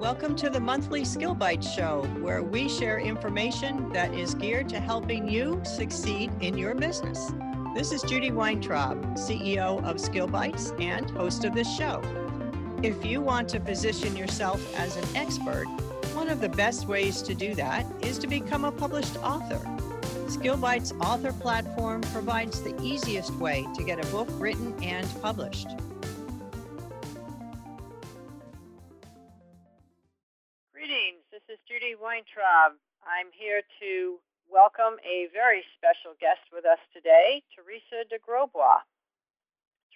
Welcome to the monthly Skill Bites show, where we share information that is geared to helping you succeed in your business. This is Judy Weintraub, CEO of Skill Bites and host of this show. If you want to position yourself as an expert, one of the best ways to do that is to become a published author. Skill Bites author platform provides the easiest way to get a book written and published. Weintraub. I'm here to welcome a very special guest with us today, Teresa deGrosbois.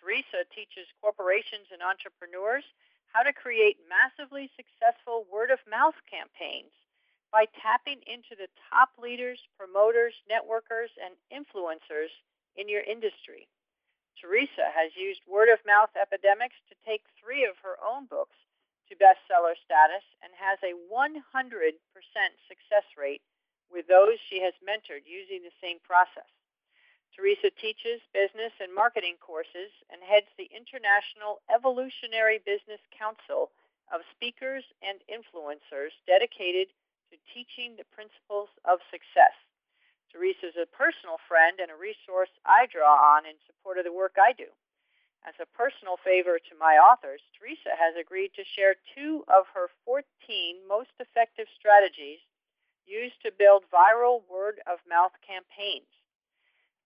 Teresa teaches corporations and entrepreneurs how to create massively successful word of mouth campaigns by tapping into the top leaders, promoters, networkers, and influencers in your industry. Teresa has used word of mouth epidemics to take three of her own books to bestseller status and has a 100% success rate with those she has mentored using the same process. Teresa teaches business and marketing courses and heads the International Evolutionary Business Council of speakers and influencers dedicated to teaching the principles of success. Teresa is a personal friend and a resource I draw on in support of the work I do. As a personal favor to my authors, Teresa has agreed to share two of her 14 most effective strategies used to build viral word of mouth campaigns.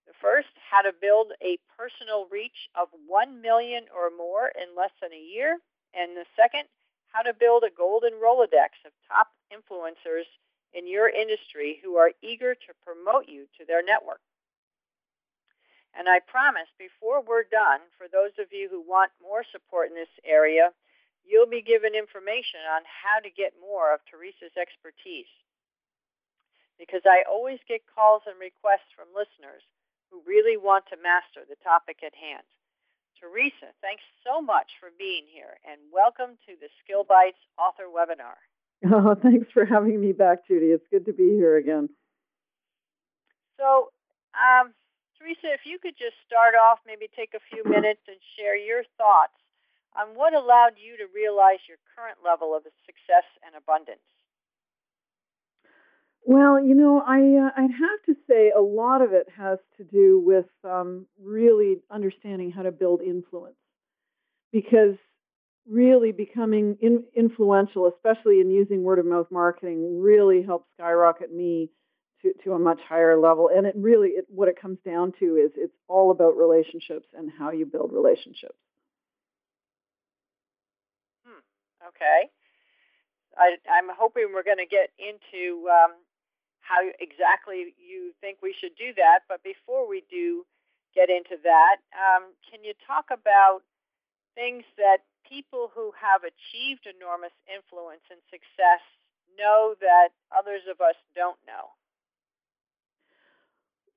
The first, how to build a personal reach of 1 million or more in less than a year. And the second, how to build a golden Rolodex of top influencers in your industry who are eager to promote you to their network. And I promise before we're done, for those of you who want more support in this area, you'll be given information on how to get more of Teresa's expertise. Because I always get calls and requests from listeners who really want to master the topic at hand. Teresa, thanks so much for being here and welcome to the Skill Bites author webinar. Oh, thanks for having me back, Judy. It's good to be here again. So, um, Teresa, if you could just start off, maybe take a few minutes and share your thoughts on what allowed you to realize your current level of success and abundance. Well, you know, I uh, I'd have to say a lot of it has to do with um, really understanding how to build influence, because really becoming in, influential, especially in using word of mouth marketing, really helped skyrocket me to, to a much higher level. And it really, it, what it comes down to is it's all about relationships and how you build relationships. Hmm. Okay. I, am hoping we're going to get into um, how exactly you think we should do that. But before we do get into that, um, can you talk about things that people who have achieved enormous influence and success know that others of us don't know?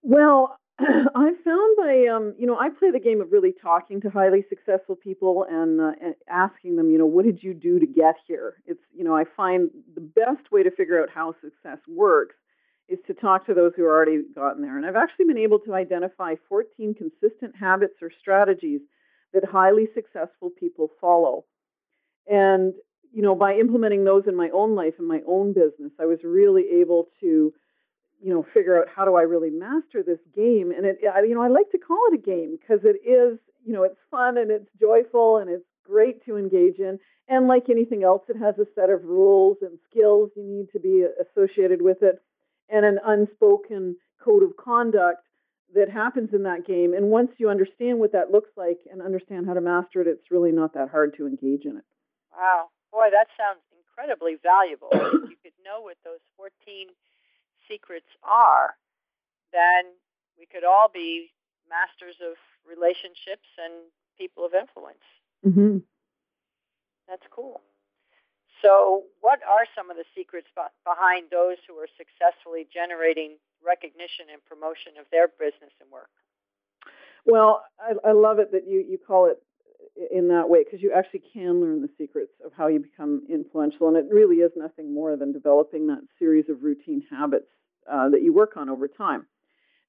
Well, I found by um, you know I play the game of really talking to highly successful people and, uh, and asking them, you know, what did you do to get here? It's you know I find the best way to figure out how success works is to talk to those who are already gotten there. And I've actually been able to identify 14 consistent habits or strategies that highly successful people follow. And, you know, by implementing those in my own life and my own business, I was really able to, you know, figure out how do I really master this game. And it, you know, I like to call it a game because it is, you know, it's fun and it's joyful and it's great to engage in. And like anything else, it has a set of rules and skills you need to be associated with it and an unspoken code of conduct that happens in that game. And once you understand what that looks like and understand how to master it, it's really not that hard to engage in it. Wow. Boy, that sounds incredibly valuable. you could know what those 14 secrets are, then we could all be masters of relationships and people of influence. Mm-hmm. That's cool. So, what are some of the secrets behind those who are successfully generating recognition and promotion of their business and work? Well, I, I love it that you, you call it in that way because you actually can learn the secrets of how you become influential. And it really is nothing more than developing that series of routine habits uh, that you work on over time.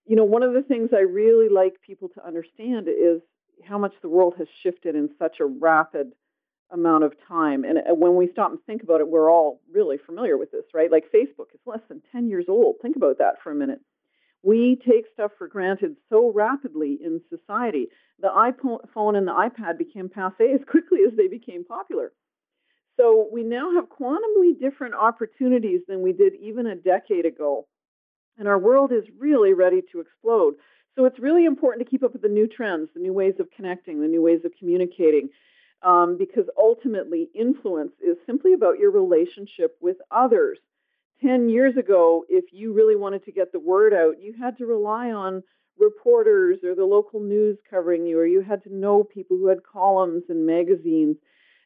You know, one of the things I really like people to understand is how much the world has shifted in such a rapid amount of time. And uh, when we stop and think about it, we're all really familiar with this, right? Like Facebook is less than 10 years old. Think about that for a minute. We take stuff for granted so rapidly in society. The iPhone and the iPad became passe as quickly as they became popular. So we now have quantumly different opportunities than we did even a decade ago. And our world is really ready to explode. So it's really important to keep up with the new trends, the new ways of connecting, the new ways of communicating, um, because ultimately influence is simply about your relationship with others. 10 years ago, if you really wanted to get the word out, you had to rely on reporters or the local news covering you, or you had to know people who had columns and magazines.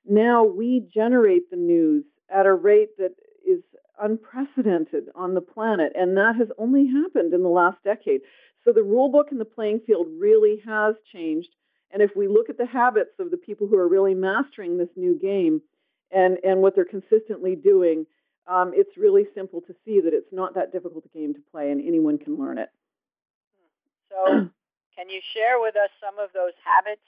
Now we generate the news at a rate that is unprecedented on the planet, and that has only happened in the last decade. So the rule book and the playing field really has changed. And if we look at the habits of the people who are really mastering this new game and, and what they're consistently doing, um, it's really simple to see that it's not that difficult a game to play and anyone can learn it. So, can you share with us some of those habits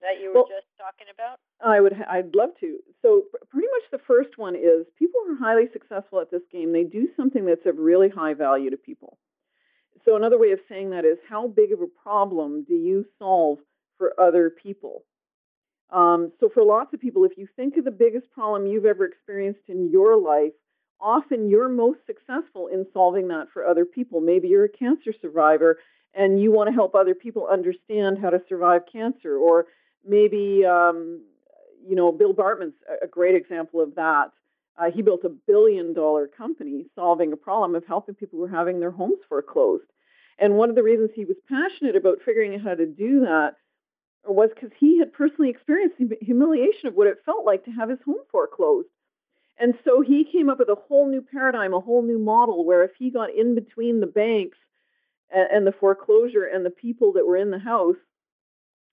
that you were well, just talking about? I would. I'd love to. So, pretty much the first one is people who are highly successful at this game. They do something that's of really high value to people. So, another way of saying that is, how big of a problem do you solve for other people? Um, so, for lots of people, if you think of the biggest problem you've ever experienced in your life, often you're most successful in solving that for other people. Maybe you're a cancer survivor and you want to help other people understand how to survive cancer, or maybe um, you know Bill Bartman's a great example of that. Uh, he built a billion dollar company solving a problem of helping people who were having their homes foreclosed. And one of the reasons he was passionate about figuring out how to do that was because he had personally experienced the humiliation of what it felt like to have his home foreclosed. And so he came up with a whole new paradigm, a whole new model where if he got in between the banks and, and the foreclosure and the people that were in the house,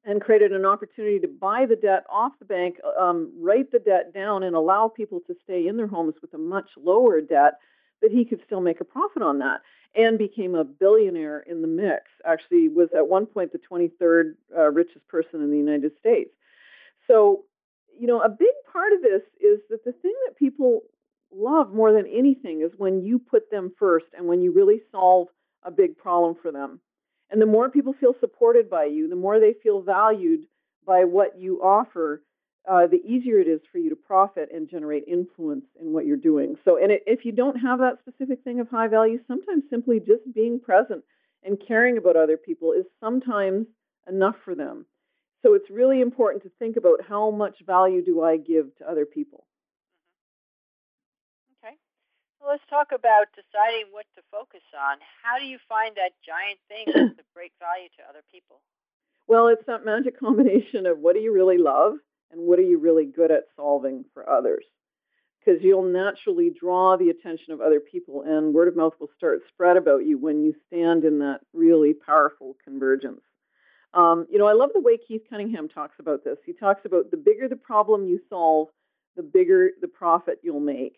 and created an opportunity to buy the debt off the bank, um, write the debt down, and allow people to stay in their homes with a much lower debt, that he could still make a profit on that and became a billionaire in the mix. Actually, was at one point the 23rd uh, richest person in the United States. So, you know, a big part of this is that the thing that people love more than anything is when you put them first and when you really solve a big problem for them. And the more people feel supported by you, the more they feel valued by what you offer, uh, the easier it is for you to profit and generate influence in what you're doing. So, and it, if you don't have that specific thing of high value, sometimes simply just being present and caring about other people is sometimes enough for them. So, it's really important to think about how much value do I give to other people. Let's talk about deciding what to focus on. How do you find that giant thing that's of great value to other people? Well, it's that magic combination of what do you really love and what are you really good at solving for others. Because you'll naturally draw the attention of other people, and word of mouth will start spread about you when you stand in that really powerful convergence. Um, you know, I love the way Keith Cunningham talks about this. He talks about the bigger the problem you solve, the bigger the profit you'll make.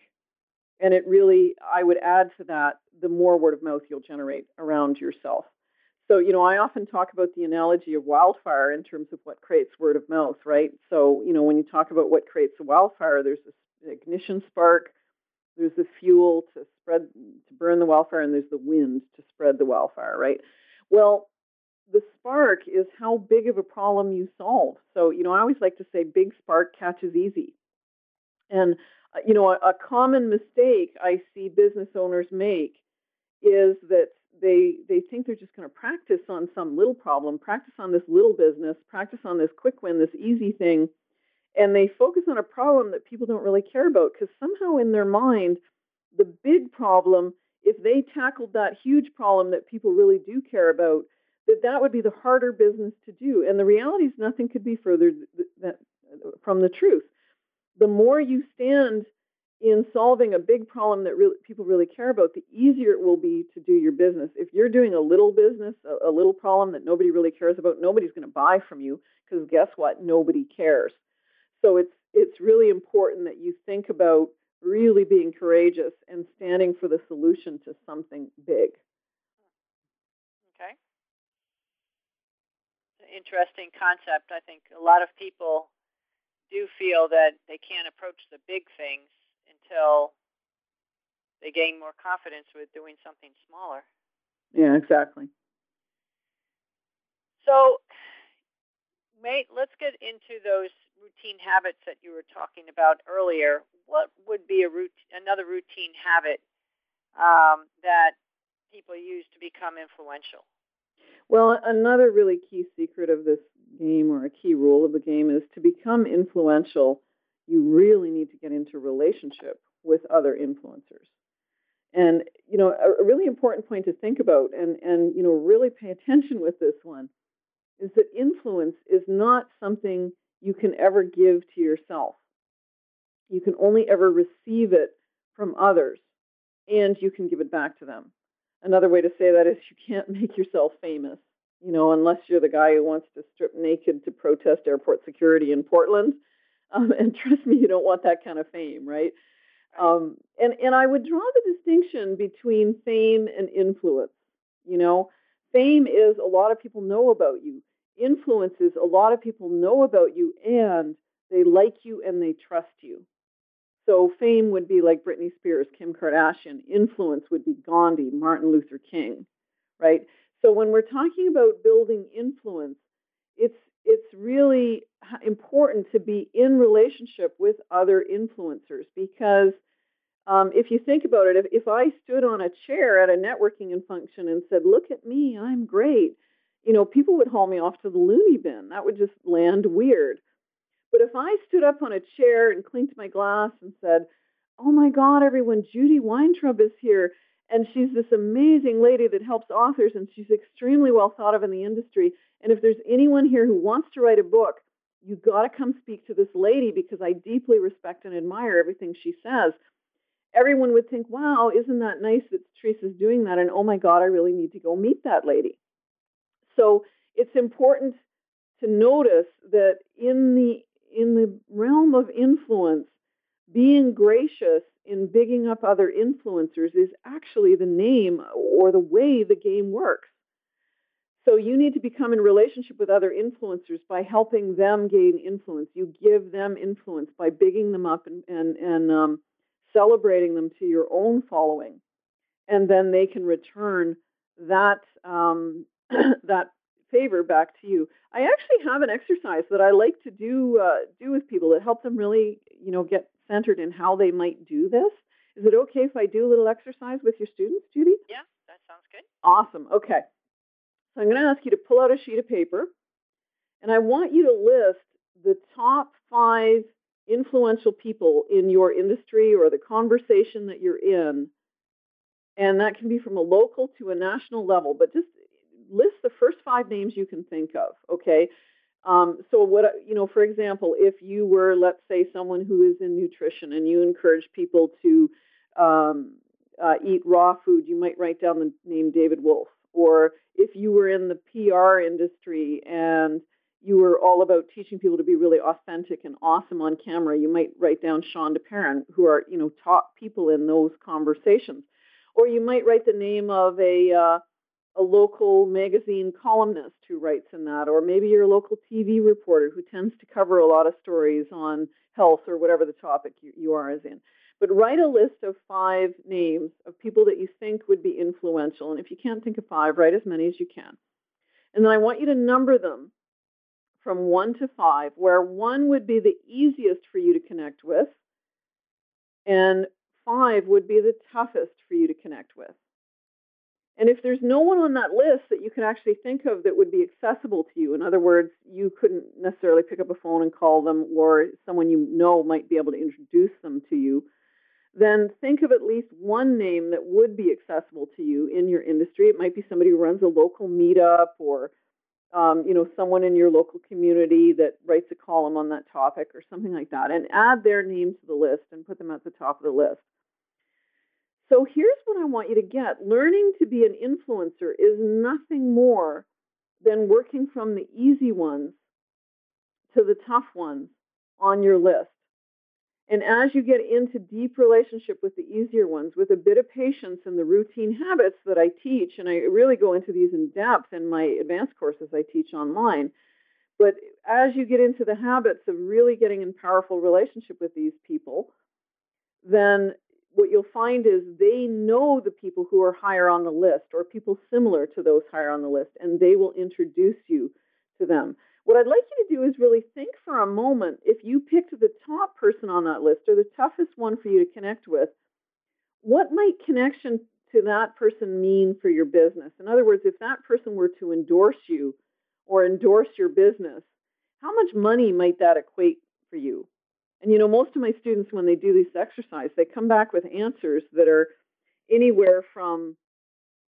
And it really, I would add to that, the more word of mouth you'll generate around yourself. So, you know, I often talk about the analogy of wildfire in terms of what creates word of mouth, right? So, you know, when you talk about what creates a wildfire, there's this ignition spark, there's the fuel to spread, to burn the wildfire, and there's the wind to spread the wildfire, right? Well, the spark is how big of a problem you solve. So, you know, I always like to say big spark catches easy. And Uh, you know, a, a common mistake I see business owners make is that they they think they're just going to practice on some little problem, practice on this little business, practice on this quick win, this easy thing, and they focus on a problem that people don't really care about because somehow in their mind, the big problem, if they tackled that huge problem that people really do care about, that that would be the harder business to do. And the reality is nothing could be further th- th- uh, from the truth the more you stand in solving a big problem that really, people really care about, the easier it will be to do your business. If you're doing a little business, a, a little problem that nobody really cares about, nobody's going to buy from you because guess what? Nobody cares. So it's it's really important that you think about really being courageous and standing for the solution to something big. Okay. Interesting concept. I think a lot of people do feel that they can't approach the big things until they gain more confidence with doing something smaller. Yeah, exactly. So, mate, let's get into those routine habits that you were talking about earlier. What would be a routine, another routine habit um, that people use to become influential? Well, another really key secret of this game or a key rule of the game is to become influential, you really need to get into relationship with other influencers. And you know, a, really important point to think about and and you know, really pay attention with this one is that influence is not something you can ever give to yourself. You can only ever receive it from others and you can give it back to them. Another way to say that is you can't make yourself famous, you know, unless you're the guy who wants to strip naked to protest airport security in Portland. Um, and trust me, you don't want that kind of fame, right? Um, and and I would draw the distinction between fame and influence. You know, fame is a lot of people know about you. Influence is a lot of people know about you and they like you and they trust you. So fame would be like Britney Spears, Kim Kardashian. Influence would be Gandhi, Martin Luther King, right? So when we're talking about building influence, it's it's really important to be in relationship with other influencers because um, if you think about it, if, if I stood on a chair at a networking function and said, "Look at me, I'm great," you know, people would haul me off to the loony bin. That would just land weird. But if I stood up on a chair and clinked my glass and said, Oh my God, everyone, Judy Weintraub is here. And she's this amazing lady that helps authors, and she's extremely well thought of in the industry. And if there's anyone here who wants to write a book, you got to come speak to this lady because I deeply respect and admire everything she says. Everyone would think, wow, isn't that nice that Teresa's doing that? And oh my God, I really need to go meet that lady. So it's important to notice that in the in the realm of influence, being gracious in bigging up other influencers is actually the name or the way the game works. So you need to become in relationship with other influencers by helping them gain influence. You give them influence by bigging them up and and, and um, celebrating them to your own following, and then they can return that um, that favor back to you. I actually have an exercise that I like to do uh, do with people that help them really, you know, get centered in how they might do this. Is it okay if I do a little exercise with your students, Judy? Yeah, that sounds good. Awesome. Okay. So I'm going to ask you to pull out a sheet of paper, and I want you to list the top five influential people in your industry or the conversation that you're in. And that can be from a local to a national level, but just list the first five names you can think of. Okay. Um, so what you know, for example, if you were, let's say, someone who is in nutrition and you encourage people to um, uh, eat raw food, you might write down the name David Wolfe. Or if you were in the PR industry and you were all about teaching people to be really authentic and awesome on camera, you might write down Shawne Duperon, who are you know top people in those conversations. Or you might write the name of a uh, a local magazine columnist who writes in that, or maybe you're local TV reporter who tends to cover a lot of stories on health or whatever the topic you, you are is in. But write a list of five names of people that you think would be influential. And if you can't think of five, write as many as you can. And then I want you to number them from one to five, where one would be the easiest for you to connect with, and five would be the toughest for you to connect with. And if there's no one on that list that you can actually think of that would be accessible to you, in other words, you couldn't necessarily pick up a phone and call them, or someone you know might be able to introduce them to you, then think of at least one name that would be accessible to you in your industry. It might be somebody who runs a local meetup or um, you know, someone in your local community that writes a column on that topic or something like that, and add their name to the list and put them at the top of the list. So here's what I want you to get learning to be an influencer is nothing more than working from the easy ones to the tough ones on your list. And as you get into deep relationship with the easier ones, with a bit of patience and the routine habits that I teach, and I really go into these in depth in my advanced courses I teach online, But as you get into the habits of really getting in powerful relationship with these people, then what you'll find is they know the people who are higher on the list or people similar to those higher on the list, and they will introduce you to them. What I'd like you to do is really think for a moment if you picked the top person on that list or the toughest one for you to connect with, what might connection to that person mean for your business? In other words, if that person were to endorse you or endorse your business, how much money might that equate for you? And you know, most of my students, when they do this exercise, they come back with answers that are anywhere from,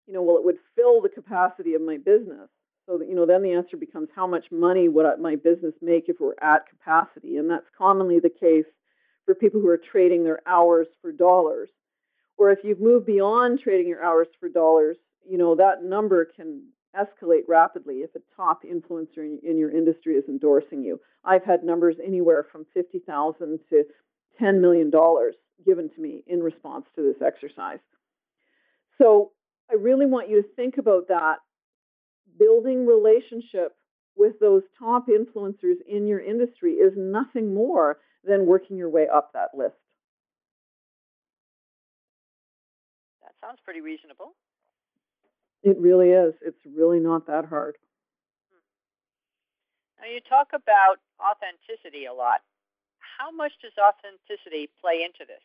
you know, well, it would fill the capacity of my business. So that, you know, then the answer becomes how much money would my business make if we're at capacity? And that's commonly the case for people who are trading their hours for dollars. Or if you've moved beyond trading your hours for dollars, you know, that number can escalate rapidly if a top influencer in, your industry is endorsing you. I've had numbers anywhere from 50,000 to 10 million dollars given to me in response to this exercise. So, I really want you to think about that building relationship with those top influencers in your industry is nothing more than working your way up that list. That sounds pretty reasonable. It really is. It's really not that hard. Now, you talk about authenticity a lot. How much does authenticity play into this?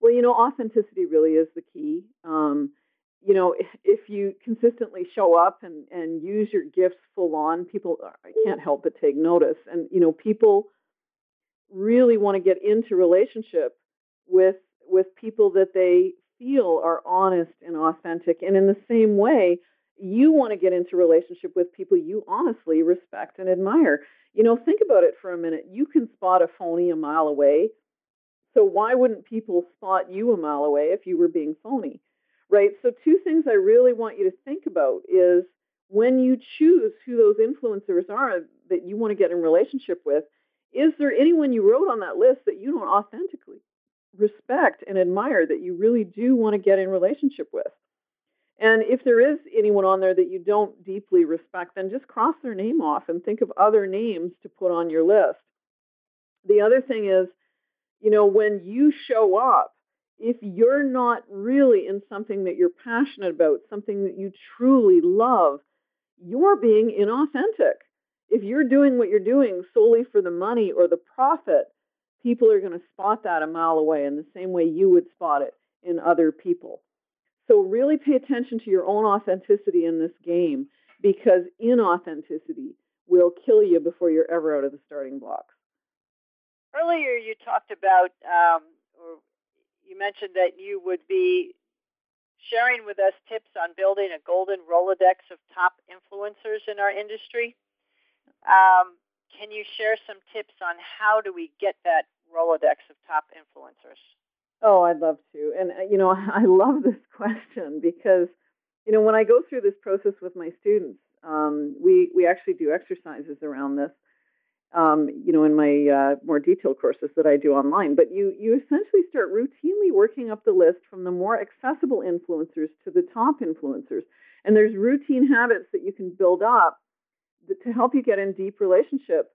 well, you know, authenticity really is the key. Um, you know, if, if, you consistently show up and, and use your gifts full on, people I can't help but take notice. And, you know, people really want to get into relationship with with people that they feel are honest and authentic. And in the same way, you want to get into relationship with people you honestly respect and admire. You know, think about it for a minute. You can spot a phony a mile away. So why wouldn't people spot you a mile away if you were being phony? Right? So two things I really want you to think about is when you choose who those influencers are that you want to get in relationship with, is there anyone you wrote on that list that you don't authentically respect and admire that you really do want to get in relationship with. And if there is anyone on there that you don't deeply respect, then just cross their name off and think of other names to put on your list. The other thing is, you know, when you show up, if you're not really in something that you're passionate about, something that you truly love, you're being inauthentic. If you're doing what you're doing solely for the money or the profit, people are going to spot that a mile away in the same way you would spot it in other people. So, really pay attention to your own authenticity in this game because inauthenticity will kill you before you're ever out of the starting blocks. Earlier, you talked about, um, or you mentioned that you would be sharing with us tips on building a golden Rolodex of top influencers in our industry. Um, can you share some tips on how do we get that Rolodex of top influencers? Oh, I'd love to. And, uh, you know, I love this question because, you know, when I go through this process with my students, um, we, we actually do exercises around this, um, you know, in my uh, more detailed courses that I do online. But you, you essentially start routinely working up the list from the more accessible influencers to the top influencers. And there's routine habits that you can build up to help you get in deep relationship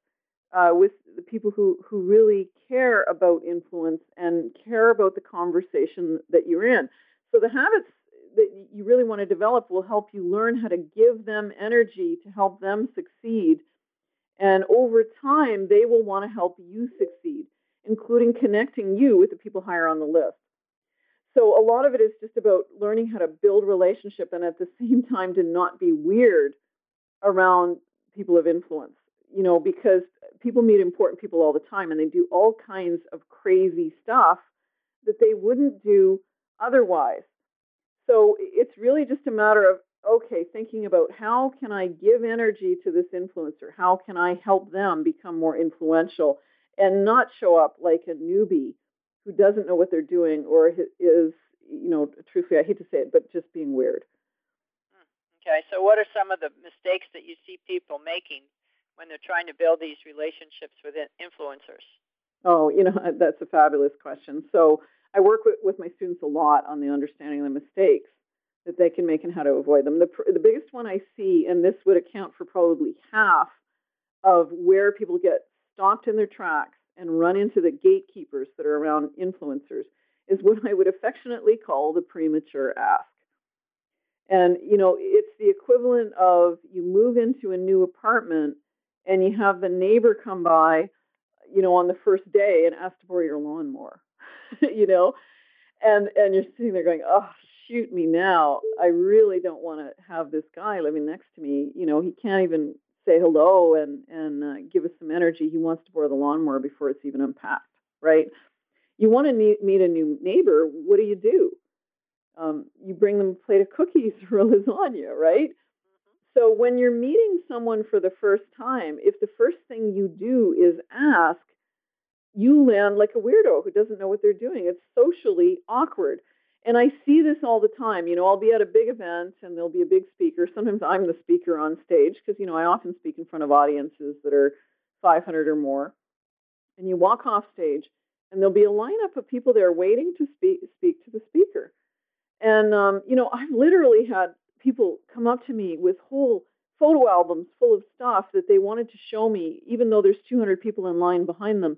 uh, with the people who, who really care about influence and care about the conversation that you're in. So the habits that you really want to develop will help you learn how to give them energy to help them succeed. And over time, they will want to help you succeed, including connecting you with the people higher on the list. So a lot of it is just about learning how to build relationship and at the same time to not be weird around people of influence, you know, because people meet important people all the time and they do all kinds of crazy stuff that they wouldn't do otherwise. So it's really just a matter of, okay, thinking about how can I give energy to this influencer? How can I help them become more influential and not show up like a newbie who doesn't know what they're doing or is, you know, truthfully, I hate to say it, but just being weird. Okay, so what are some of the mistakes that you see people making when they're trying to build these relationships with influencers? Oh, you know, that's a fabulous question. So I work with, with my students a lot on the understanding of the mistakes that they can make and how to avoid them. The, the biggest one I see, and this would account for probably half of where people get stopped in their tracks and run into the gatekeepers that are around influencers, is what I would affectionately call the premature ask. And, you know, it's the equivalent of you move into a new apartment and you have the neighbor come by, you know, on the first day and ask to borrow your lawnmower, you know, and and you're sitting there going, oh, shoot me now. I really don't want to have this guy living next to me. You know, he can't even say hello and and uh, give us some energy. He wants to borrow the lawnmower before it's even unpacked, right? You want to meet, meet a new neighbor. What do you do? Um, you bring them a plate of cookies or a lasagna, right? Mm-hmm. So when you're meeting someone for the first time, if the first thing you do is ask, you land like a weirdo who doesn't know what they're doing. It's socially awkward. And I see this all the time. You know, I'll be at a big event and there'll be a big speaker. Sometimes I'm the speaker on stage because, you know, I often speak in front of audiences that are 500 or more. And you walk off stage and there'll be a lineup of people there waiting to speak, speak to the speaker. And, um, you know, I've literally had people come up to me with whole photo albums full of stuff that they wanted to show me, even though there's 200 people in line behind them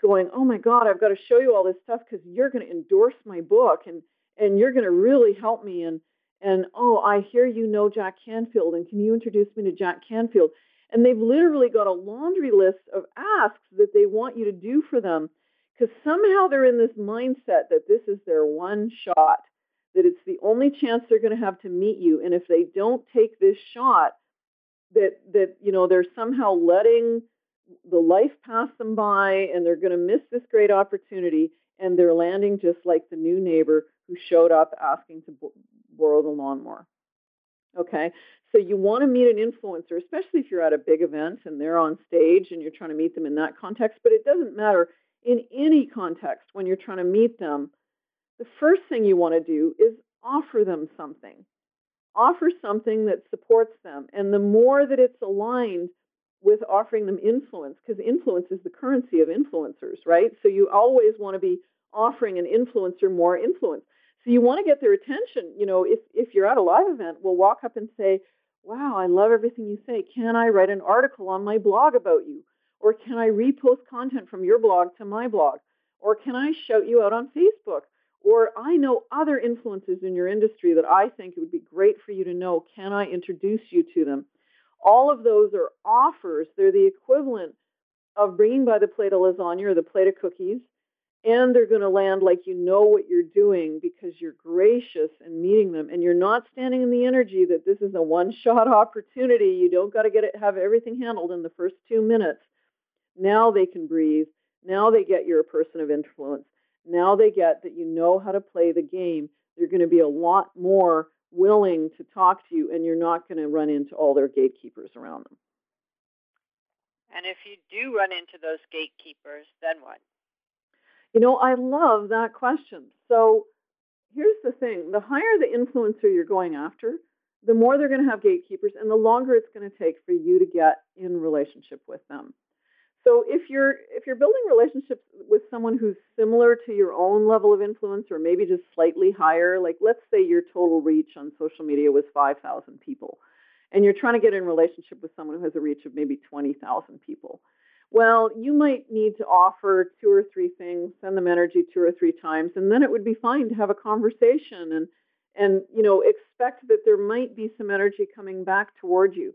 going, "Oh my God, I've got to show you all this stuff because you're going to endorse my book and and you're going to really help me." And and oh, I hear you know Jack Canfield, and can you introduce me to Jack Canfield? And they've literally got a laundry list of asks that they want you to do for them because somehow they're in this mindset that this is their one shot, that it's the only chance they're going to have to meet you, and if they don't take this shot, that that you know they're somehow letting the life pass them by and they're going to miss this great opportunity and they're landing just like the new neighbor who showed up asking to b- borrow the lawnmower. Okay, so you want to meet an influencer, especially if you're at a big event and they're on stage and you're trying to meet them in that context, but it doesn't matter in any context when you're trying to meet them. The first thing you want to do is offer them something. Offer something that supports them. And the more that it's aligned with offering them influence because influence is the currency of influencers, right? So you always want to be offering an influencer more influence. So you want to get their attention. You know, if if you're at a live event, we'll walk up and say, "Wow, I love everything you say. Can I write an article on my blog about you? Or can I repost content from your blog to my blog? Or can I shout you out on Facebook? Or I know other influences in your industry that I think it would be great for you to know. Can I introduce you to them?" All of those are offers. They're the equivalent of bringing by the plate of lasagna or the plate of cookies, and they're going to land like you know what you're doing because you're gracious and meeting them, and you're not standing in the energy that this is a one-shot opportunity. You don't got to get it, have everything handled in the first two minutes. Now they can breathe. Now they get you're a person of influence. Now they get that you know how to play the game. They're going to be a lot more willing to talk to you and you're not going to run into all their gatekeepers around them. And if you do run into those gatekeepers, then what? You know, I love that question. So here's the thing the higher the influencer you're going after, the more they're going to have gatekeepers and the longer it's going to take for you to get in relationship with them. So if you're if you're building relationships with someone who's similar to your own level of influence or maybe just slightly higher, like let's say your total reach on social media was 5,000 people and you're trying to get in relationship with someone who has a reach of maybe 20,000 people. Well, you might need to offer two or three things, send them energy two or three times, and then it would be fine to have a conversation and and you know expect that there might be some energy coming back toward you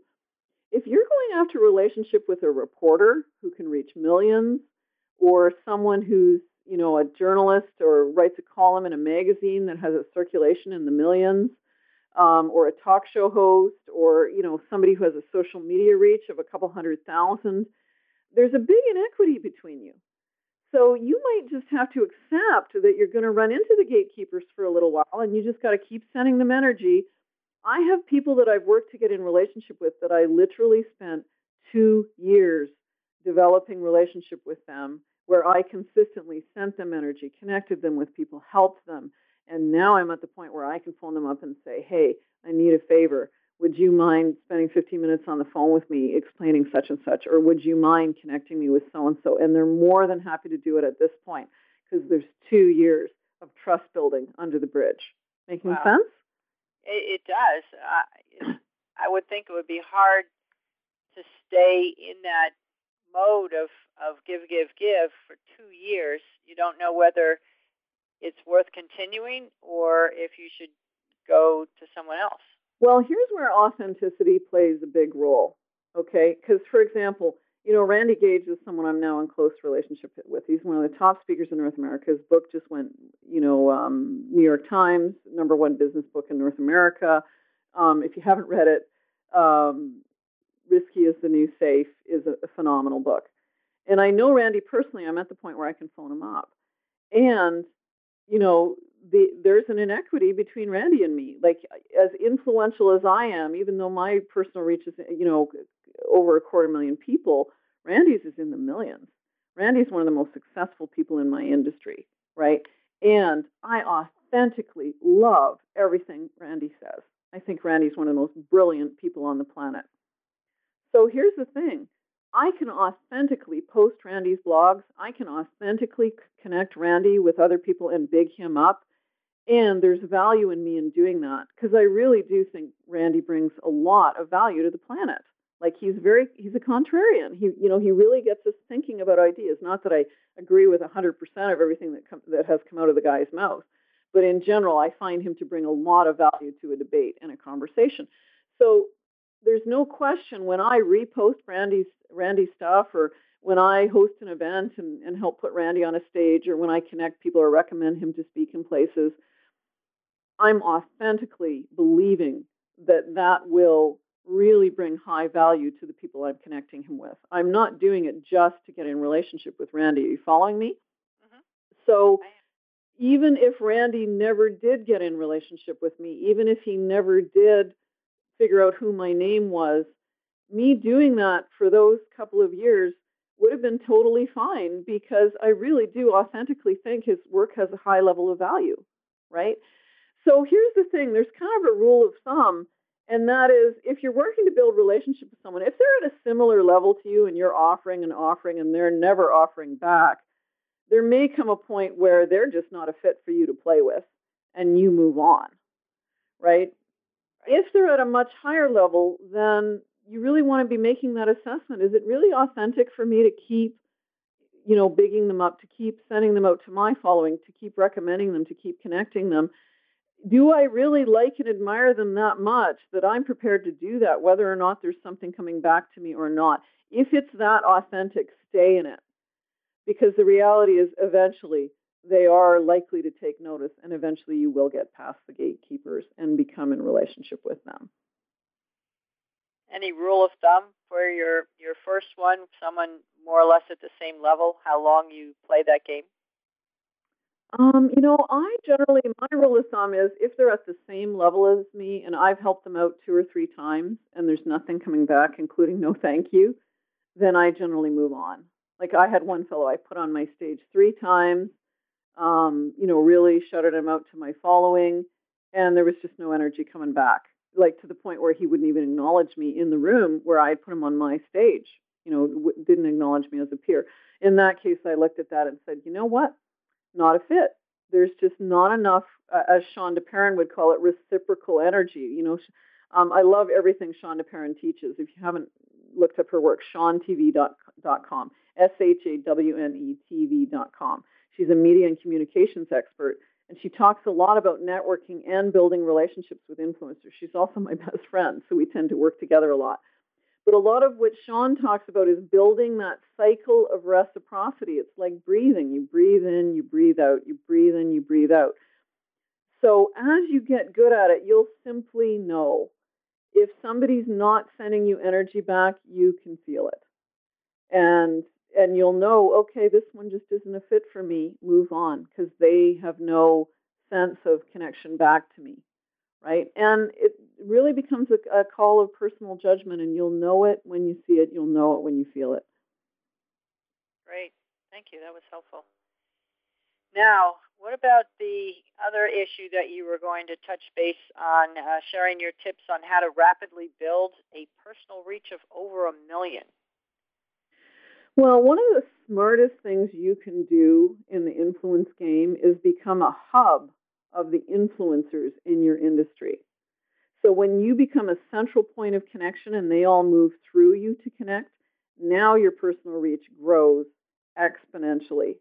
if you're going after a relationship with a reporter who can reach millions or someone who's you know a journalist or writes a column in a magazine that has a circulation in the millions um, or a talk show host or you know somebody who has a social media reach of a couple hundred thousand there's a big inequity between you. So you might just have to accept that you're going to run into the gatekeepers for a little while and you just got to keep sending them energy I have people that I've worked to get in relationship with that I literally spent two years developing relationship with them where I consistently sent them energy, connected them with people, helped them. And now I'm at the point where I can phone them up and say, hey, I need a favor. Would you mind spending 15 minutes on the phone with me explaining such and such? Or would you mind connecting me with so and so? And they're more than happy to do it at this point because there's two years of trust building under the bridge. Making wow. sense? It, it does. Uh, I would think it would be hard to stay in that mode of, of give, give, give for two years. You don't know whether it's worth continuing or if you should go to someone else. Well, here's where authenticity plays a big role. Okay, because for example, you know, Randy Gage is someone I'm now in close relationship with. He's one of the top speakers in North America. His book just went, you know, um, New York Times, number one business book in North America. Um, if you haven't read it, um, Risky is the New Safe is a, a phenomenal book. And I know Randy personally. I'm at the point where I can phone him up. And, you know, the, there's an inequity between Randy and me. Like as influential as I am, even though my personal reach is, you know, over a quarter million people, Randy's is in the millions. Randy's one of the most successful people in my industry, right? And I authentically love everything Randy says. I think Randy's one of the most brilliant people on the planet. So here's the thing I can authentically post Randy's blogs, I can authentically connect Randy with other people and big him up. And there's value in me in doing that because I really do think Randy brings a lot of value to the planet. Like he's very he's a contrarian. He you know he really gets us thinking about ideas. Not that I agree with 100% of everything that com- that has come out of the guy's mouth, but in general, I find him to bring a lot of value to a debate and a conversation. So there's no question when I repost Randy's Randy's stuff or when I host an event and, and help put Randy on a stage or when I connect people or recommend him to speak in places, I'm authentically believing that that will really bring high value to the people I'm connecting him with. I'm not doing it just to get in relationship with Randy. Are you following me? Mm-hmm. So even if Randy never did get in relationship with me, even if he never did figure out who my name was, me doing that for those couple of years would have been totally fine because I really do authentically think his work has a high level of value, right? So here's the thing there's kind of a rule of thumb and that is if you're working to build relationship with someone if they're at a similar level to you and you're offering and offering and they're never offering back there may come a point where they're just not a fit for you to play with and you move on right? If they're at a much higher level then you really want to be making that assessment. Is it really authentic for me to keep you know bigging them up to keep sending them out to my following to keep recommending them to keep connecting them do I really like and admire them that much that I'm prepared to do that, whether or not there's something coming back to me or not? If it's that authentic, stay in it. Because the reality is, eventually, they are likely to take notice, and eventually, you will get past the gatekeepers and become in relationship with them. Any rule of thumb for your your first one? Someone more or less at the same level? How long you play that game? Um, you know, I generally my rule of thumb is if they're at the same level as me and I've helped them out two or three times and there's nothing coming back, including no thank you, then I generally move on. Like I had one fellow I put on my stage three times, um, you know, really shouted him out to my following, and there was just no energy coming back. Like to the point where he wouldn't even acknowledge me in the room where I had put him on my stage. You know, w- didn't acknowledge me as a peer. In that case, I looked at that and said, you know what? Not a fit. There's just not enough, uh, as Shawne Duperon would call it, reciprocal energy. You know, um, I love everything Shawne Duperon teaches. If you haven't looked up her work, ShawneTV.com, S H A W N E TV.com. She's a media and communications expert, and she talks a lot about networking and building relationships with influencers. She's also my best friend, so we tend to work together a lot. But a lot of what Shawne talks about is building that cycle of reciprocity. It's like breathing. You breathe in, you breathe out, you breathe in, you breathe out. So as you get good at it, you'll simply know. If somebody's not sending you energy back, you can feel it. And and you'll know, okay, this one just isn't a fit for me. Move on because they have no sense of connection back to me right? And it really becomes a, a, call of personal judgment, and you'll know it when you see it, you'll know it when you feel it. Great. Thank you. That was helpful. Now, what about the other issue that you were going to touch base on, uh, sharing your tips on how to rapidly build a personal reach of over a million? Well, one of the smartest things you can do in the influence game is become a hub of the influencers in your industry. So when you become a central point of connection and they all move through you to connect, now your personal reach grows exponentially.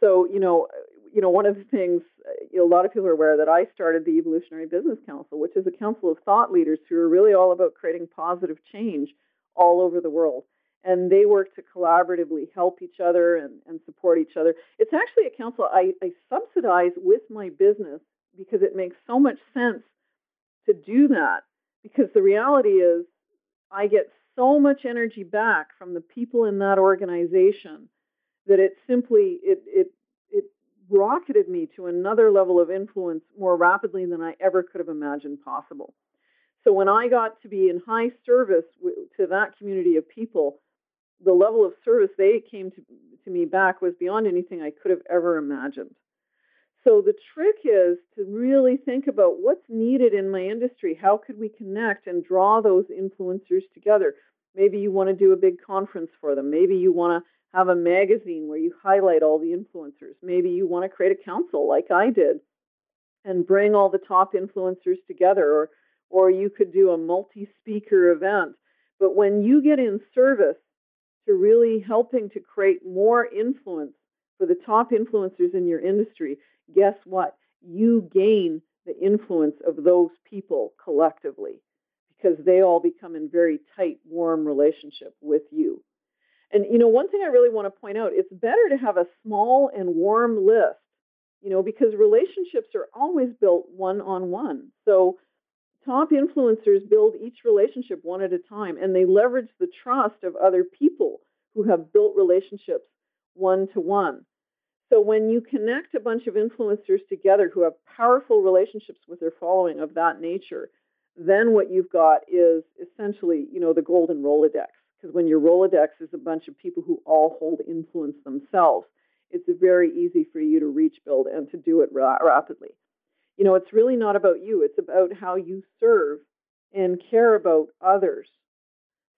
So, you know, you know, one of the things you know, a lot of people are aware that I started the Evolutionary Business Council, which is a council of thought leaders who are really all about creating positive change all over the world. And they work to collaboratively help each other and, and support each other. It's actually a council I, I subsidize with my business because it makes so much sense to do that. Because the reality is, I get so much energy back from the people in that organization that it simply it it it rocketed me to another level of influence more rapidly than I ever could have imagined possible. So when I got to be in high service to that community of people, the level of service they came to, to me back was beyond anything I could have ever imagined. So the trick is to really think about what's needed in my industry. How could we connect and draw those influencers together? Maybe you want to do a big conference for them. Maybe you want to have a magazine where you highlight all the influencers. Maybe you want to create a council like I did and bring all the top influencers together or or you could do a multi-speaker event. But when you get in service to really helping to create more influence for the top influencers in your industry, guess what? You gain the influence of those people collectively because they all become in very tight, warm relationship with you. And you know, one thing I really want to point out, it's better to have a small and warm list, you know, because relationships are always built one on one. So top influencers build each relationship one at a time and they leverage the trust of other people who have built relationships one to one. So when you connect a bunch of influencers together who have powerful relationships with their following of that nature, then what you've got is essentially, you know, the golden Rolodex. Because when your Rolodex is a bunch of people who all hold influence themselves, it's very easy for you to reach build and to do it ra- rapidly. You know, it's really not about you, it's about how you serve and care about others.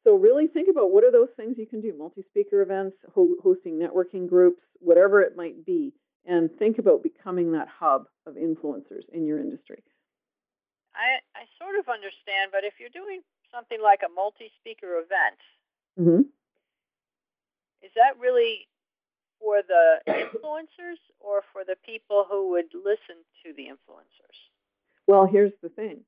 So really think about what are those things you can do multi-speaker events, ho- hosting networking groups, whatever it might be, and think about becoming that hub of influencers in your industry. I, I sort of understand, but if you're doing something like a multi-speaker event, Mm-hmm. Is that really for the influencers or for the people who would listen to the influencers? Well, here's the thing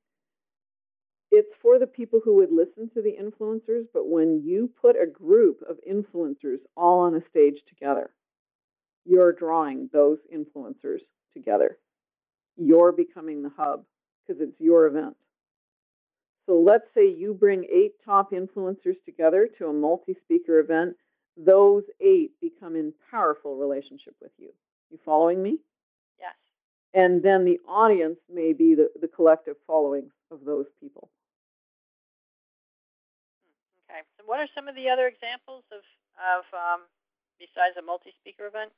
it's for the people who would listen to the influencers, but when you put a group of influencers all on a stage together, you're drawing those influencers together. You're becoming the hub because it's your event. So let's say you bring eight top influencers together to a multi speaker event. Those eight become in powerful relationship with you. You following me? Yes. And then the audience may be the, the collective following of those people. Hmm, okay. So, what are some of the other examples of, of um, besides a multi speaker event?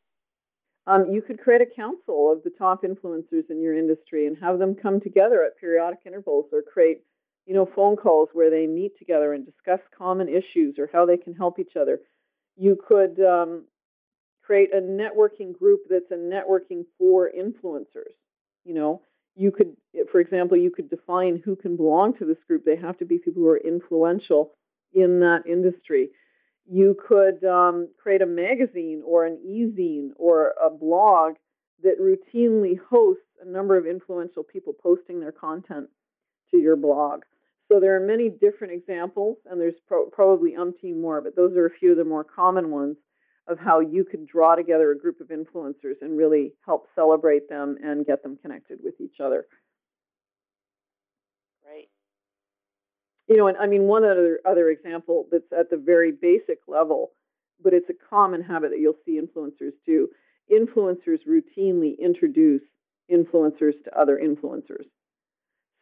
Um, you could create a council of the top influencers in your industry and have them come together at periodic intervals or create you know, phone calls where they meet together and discuss common issues or how they can help each other. You could um, create a networking group that's a networking for influencers. You know, you could, for example, you could define who can belong to this group. They have to be people who are influential in that industry. You could um, create a magazine or an e-zine or a blog that routinely hosts a number of influential people posting their content to your blog. So there are many different examples, and there's pro- probably umpteen more, but those are a few of the more common ones of how you could draw together a group of influencers and really help celebrate them and get them connected with each other. Right. You know, and I mean, one other other example that's at the very basic level, but it's a common habit that you'll see influencers do. Influencers routinely introduce influencers to other influencers.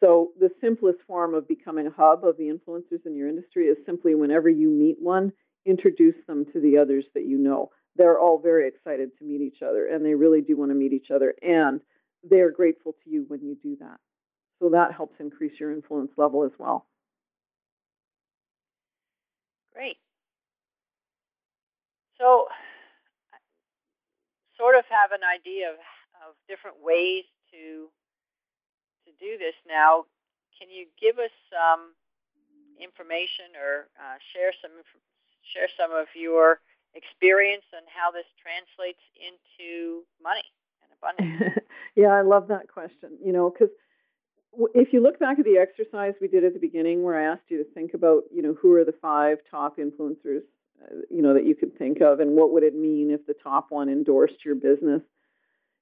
So the simplest form of becoming a hub of the influencers in your industry is simply whenever you meet one, introduce them to the others that you know. They're all very excited to meet each other and they really do want to meet each other and they're grateful to you when you do that. So that helps increase your influence level as well. Great. So sort of have an idea of, of different ways to to do this now, can you give us some information or uh, share some share some of your experience and how this translates into money and abundance? yeah, I love that question. You know, because if you look back at the exercise we did at the beginning, where I asked you to think about, you know, who are the five top influencers, uh, you know, that you could think of, and what would it mean if the top one endorsed your business?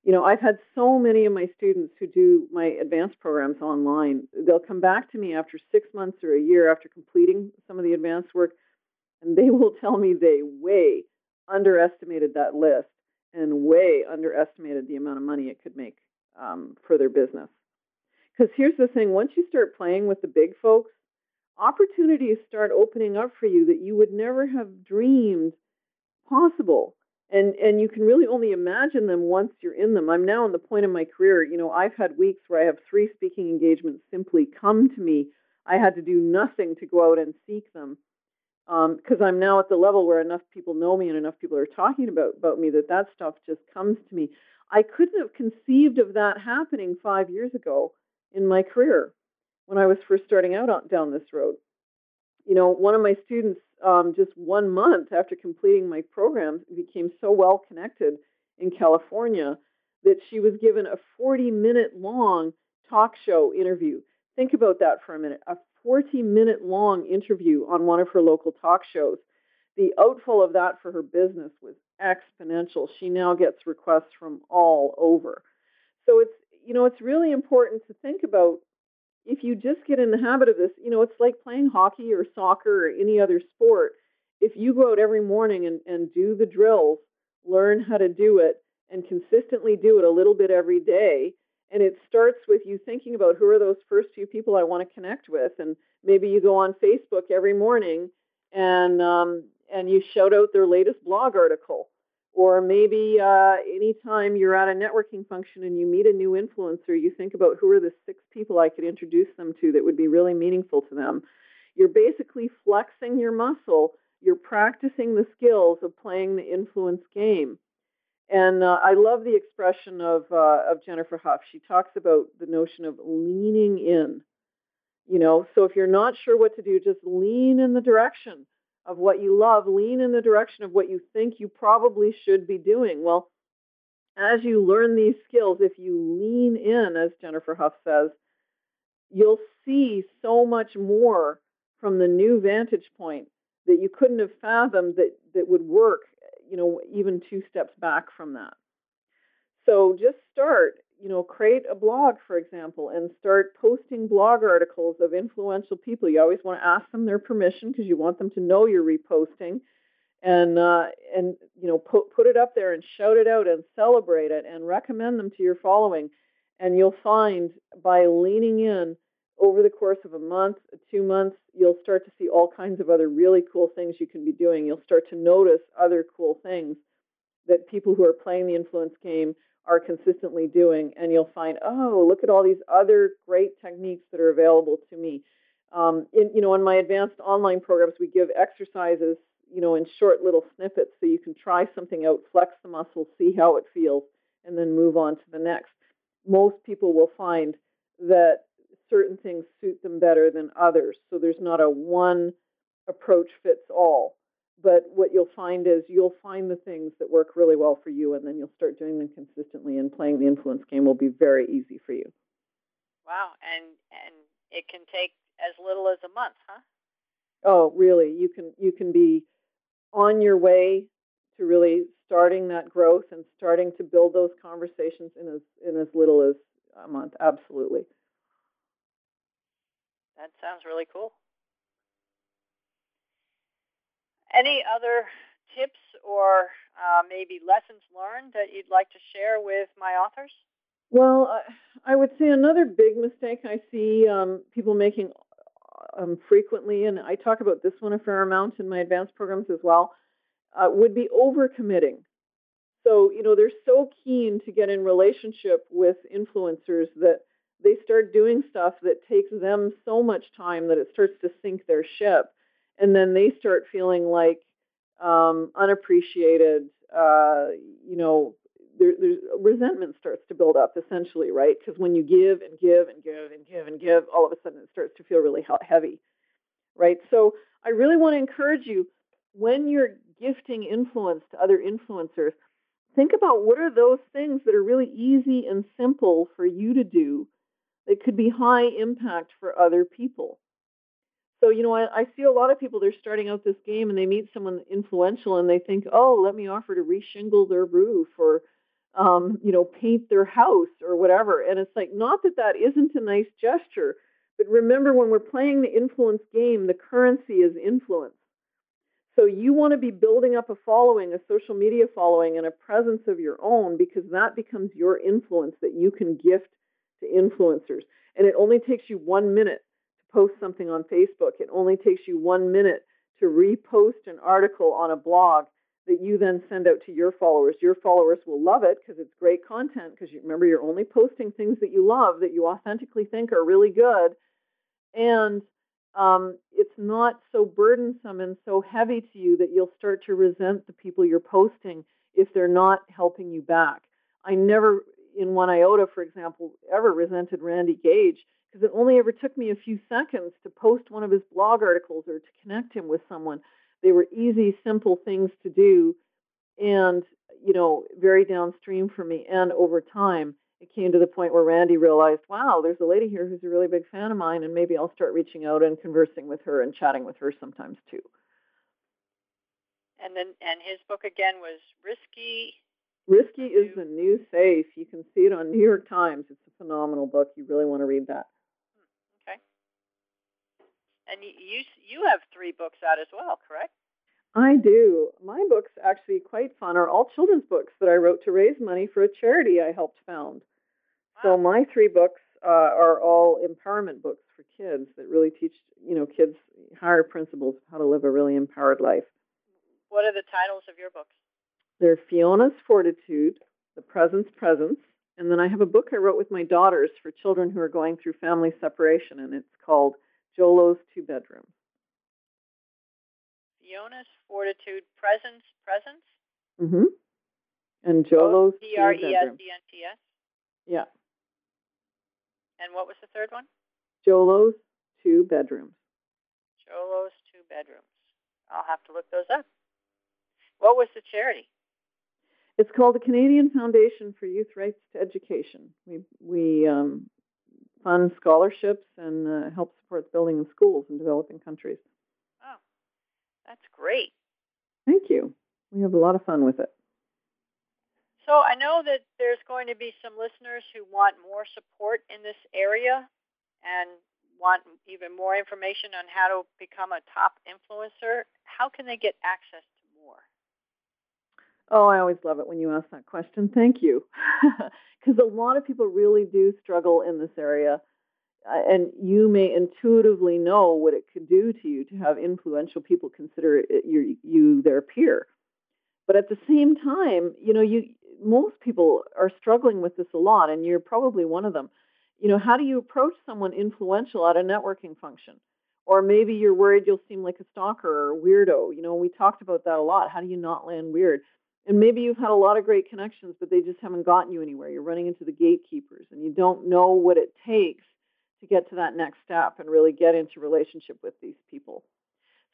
You know, I've had so many of my students who do my advanced programs online. They'll come back to me after six months or a year after completing some of the advanced work, and they will tell me they way underestimated that list and way underestimated the amount of money it could make um, for their business. Because here's the thing once you start playing with the big folks, opportunities start opening up for you that you would never have dreamed possible. And, and you can really only imagine them once you're in them. I'm now in the point of my career, you know, I've had weeks where I have three speaking engagements simply come to me. I had to do nothing to go out and seek them because um, I'm now at the level where enough people know me and enough people are talking about, about me that that stuff just comes to me. I couldn't have conceived of that happening five years ago in my career when I was first starting out on, down this road. You know, one of my students, um, just one month after completing my program, became so well connected in California that she was given a 40 minute long talk show interview. Think about that for a minute a 40 minute long interview on one of her local talk shows. The outflow of that for her business was exponential. She now gets requests from all over. So it's you know, it's really important to think about if you just get in the habit of this, you know, it's like playing hockey or soccer or any other sport. If you go out every morning and, and do the drills, learn how to do it, and consistently do it a little bit every day, and it starts with you thinking about who are those first few people I want to connect with, and maybe you go on Facebook every morning and um, and you shout out their latest blog article, or maybe uh, anytime you're at a networking function and you meet a new influencer, you think about who are the six people I could introduce them to that would be really meaningful to them. You're basically flexing your muscle. You're practicing the skills of playing the influence game. And uh, I love the expression of uh, of Jennifer Hough. She talks about the notion of leaning in. You know, so if you're not sure what to do, just lean in the direction of what you love, lean in the direction of what you think you probably should be doing. Well, as you learn these skills, if you lean in, as Jennifer Hough says, you'll see so much more from the new vantage point that you couldn't have fathomed that, that would work, you know, even two steps back from that. So just start you know, create a blog, for example, and start posting blog articles of influential people. You always want to ask them their permission because you want them to know you're reposting, and uh, and you know, put put it up there and shout it out and celebrate it and recommend them to your following. And you'll find by leaning in over the course of a month, two months, you'll start to see all kinds of other really cool things you can be doing. You'll start to notice other cool things that people who are playing the influence game are consistently doing, and you'll find, oh, look at all these other great techniques that are available to me. Um, in you know, in my advanced online programs, we give exercises, you know, in short little snippets, so you can try something out, flex the muscle, see how it feels, and then move on to the next. Most people will find that certain things suit them better than others, so there's not a one approach fits all but what you'll find is you'll find the things that work really well for you and then you'll start doing them consistently and playing the influence game will be very easy for you. Wow and and it can take as little as a month huh? Oh really? You can you can be on your way to really starting that growth and starting to build those conversations in as in as little as a month. Absolutely. That sounds really cool any other tips or uh, maybe lessons learned that you'd like to share with my authors? Well, I would say another big mistake I see um, people making um, frequently, and I talk about this one a fair amount in my advanced programs as well, uh, would be overcommitting. So, you know, they're so keen to get in relationship with influencers that they start doing stuff that takes them so much time that it starts to sink their ship and then they start feeling like um, unappreciated. Uh, you know, there, there's resentment starts to build up essentially, right? Because when you give and give and give and give and give, all of a sudden it starts to feel really heavy, right? So I really want to encourage you when you're gifting influence to other influencers, think about what are those things that are really easy and simple for you to do that could be high impact for other people. So, you know, I, I see a lot of people, they're starting out this game and they meet someone influential and they think, oh, let me offer to reshingle their roof or, um, you know, paint their house or whatever. And it's like, not that that isn't a nice gesture, but remember when we're playing the influence game, the currency is influence. So you want to be building up a following, a social media following, and a presence of your own because that becomes your influence that you can gift to influencers. And it only takes you one minute post something on Facebook. It only takes you one minute to repost an article on a blog that you then send out to your followers. Your followers will love it because it's great content because you remember you're only posting things that you love that you authentically think are really good. And um, it's not so burdensome and so heavy to you that you'll start to resent the people you're posting if they're not helping you back. I never, in one iota, for example, ever resented Randy Gage because it only ever took me a few seconds to post one of his blog articles or to connect him with someone. They were easy, simple things to do and, you know, very downstream for me. And over time, it came to the point where Randy realized, wow, there's a lady here who's a really big fan of mine, and maybe I'll start reaching out and conversing with her and chatting with her sometimes too. And then, and his book again was Risky. Risky is the new safe. You can see it on New York Times. It's a phenomenal book. You really want to read that. And you you have three books out as well, correct? I do. My books, actually quite fun, are all children's books that I wrote to raise money for a charity I helped found. Wow. So my three books uh, are all empowerment books for kids that really teach, you know, kids higher principles of how to live a really empowered life. What are the titles of your books? They're Fiona's Fortitude, The Presence Presence, and then I have a book I wrote with my daughters for children who are going through family separation, and it's called Jolo's Two Bedrooms. Fiona's Fortitude, Presence, Presence? Mm-hmm. And Jolo's D-R-E-S-E-N-T-S? Yeah. And what was the third one? Jolo's Two Bedrooms. Jolo's Two Bedrooms. I'll have to look those up. What was the charity? It's called the Canadian Foundation for Youth Rights to Education. We we um, fund scholarships and uh, help support building of schools in developing countries. Oh, that's great. Thank you. We have a lot of fun with it. So I know that there's going to be some listeners who want more support in this area and want even more information on how to become a top influencer. How can they get access? Oh, I always love it when you ask that question. Thank you. Because a lot of people really do struggle in this area uh, and you may intuitively know what it could do to you to have influential people consider it, you, you their peer. But at the same time, you know, you most people are struggling with this a lot, and you're probably one of them. You know, how do you approach someone influential at a networking function? Or maybe you're worried you'll seem like a stalker or a weirdo. You know, we talked about that a lot. How do you not land weird? And maybe you've had a lot of great connections, but they just haven't gotten you anywhere. You're running into the gatekeepers, and you don't know what it takes to get to that next step and really get into relationship with these people.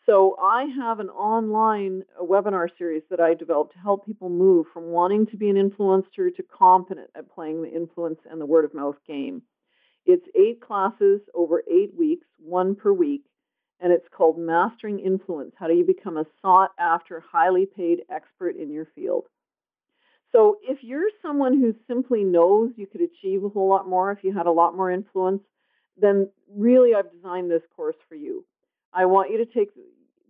So I have an online webinar series that I developed to help people move from wanting to be an influencer to competent at playing the influence and the word of mouth game. It's eight classes over eight weeks, one per week, and it's called Mastering Influence How do you become a sought after, highly paid expert in your field? So, if you're someone who simply knows you could achieve a whole lot more if you had a lot more influence, then really I've designed this course for you. I want you to take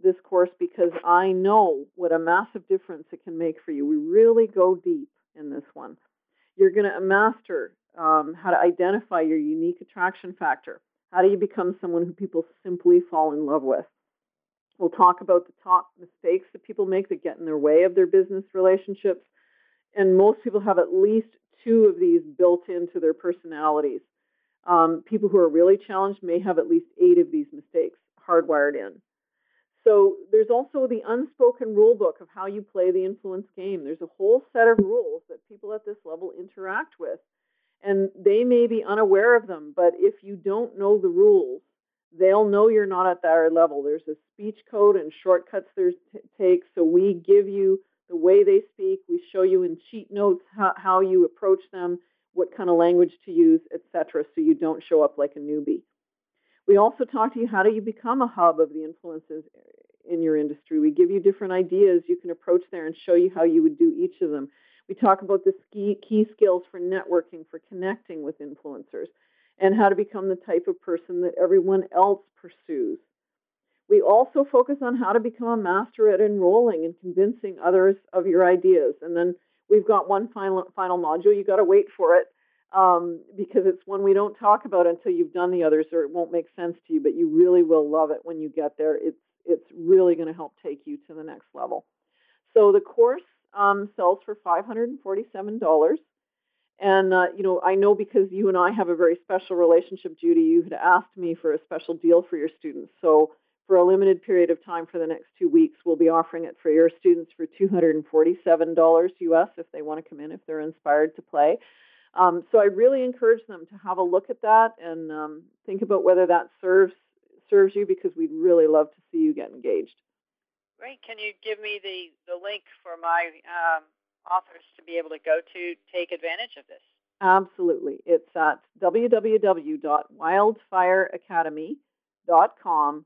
this course because I know what a massive difference it can make for you. We really go deep in this one. You're going to master um, how to identify your unique attraction factor. How do you become someone who people simply fall in love with? We'll talk about the top mistakes that people make that get in their way of their business relationships. And most people have at least two of these built into their personalities. Um, people who are really challenged may have at least eight of these mistakes hardwired in. So there's also the unspoken rule book of how you play the influence game. There's a whole set of rules that people at this this level interact with. And they may be unaware of them, but if you don't know the rules, they'll know you're not at their level. There's a speech code and shortcuts there's t- take. So we give you the way they speak. We show you in cheat notes how, how you approach them, what kind of language to use, etc. So you don't show up like a newbie. We also talk to you how do you become a hub of the influences in your industry. We give you different ideas you can approach there and show you how you would do each of them. We talk about the key skills for networking, for connecting with influencers, and how to become the type of person that everyone else pursues. We also focus on how to become a master at enrolling and convincing others of your ideas. And then we've got one final, final module. You got to wait for it um, because it's one we don't talk about until you've done the others, or it won't make sense to you. But you really will love it when you get there. It's it's really going to help take you to the next level. So the course um, sells for $547. And, uh, you know, I know because you and I have a very special relationship, Judy, you had asked me for a special deal for your students. So for a limited period of time for the next two weeks, we'll be offering it for your students for $247 US if they want to come in, if they're inspired to play. Um, so I really encourage them to have a look at that and um, think about whether that serves serves you because we'd really love to see you get engaged. Great. Can you give me the, the link for my um, authors to be able to go to take advantage of this? Absolutely. It's at www.wildfireacademy.com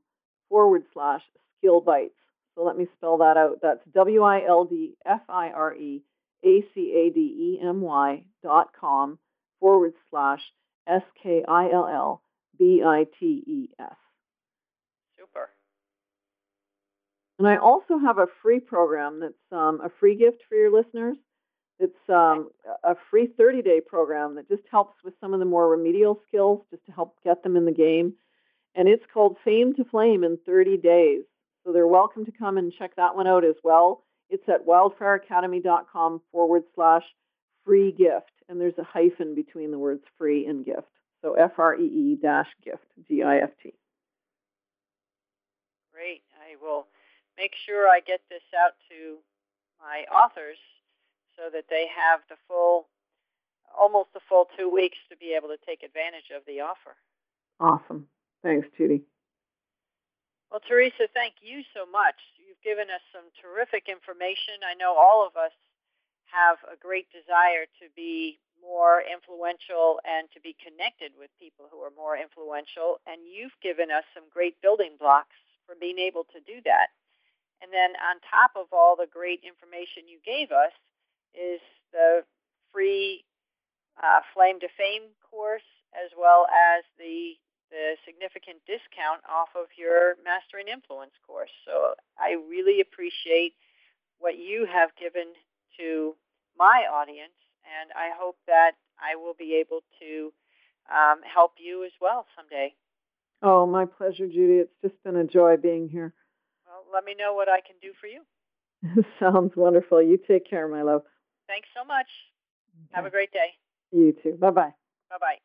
forward slash skill bites. So let me spell that out. That's W I L D F I R E A C A D E M Y dot com forward slash S K I L L B I T E S. And I also have a free program that's um, a free gift for your listeners. It's um, a free 30 day program that just helps with some of the more remedial skills, just to help get them in the game. And it's called Fame to Flame in 30 Days. So they're welcome to come and check that one out as well. It's at wildfireacademy.com forward slash free gift. And there's a hyphen between the words free and gift. So F R E E dash gift, G I F T. Great. I will make sure I get this out to my authors so that they have the full, almost the full two weeks to be able to take advantage of the offer. Awesome. Thanks, Judy. Well, Teresa, thank you so much. You've given us some terrific information. I know all of us have a great desire to be more influential and to be connected with people who are more influential. And you've given us some great building blocks for being able to do that. And then on top of all the great information you gave us is the free uh, Flame to Fame course, as well as the the significant discount off of your Mastering Influence course. So I really appreciate what you have given to my audience, and I hope that I will be able to um, help you as well someday. Oh, my pleasure, Judy. It's just been a joy being here let me know what I can do for you. Sounds wonderful. You take care, my love. Thanks so much. Okay. Have a great day. You too. Bye bye. Bye bye.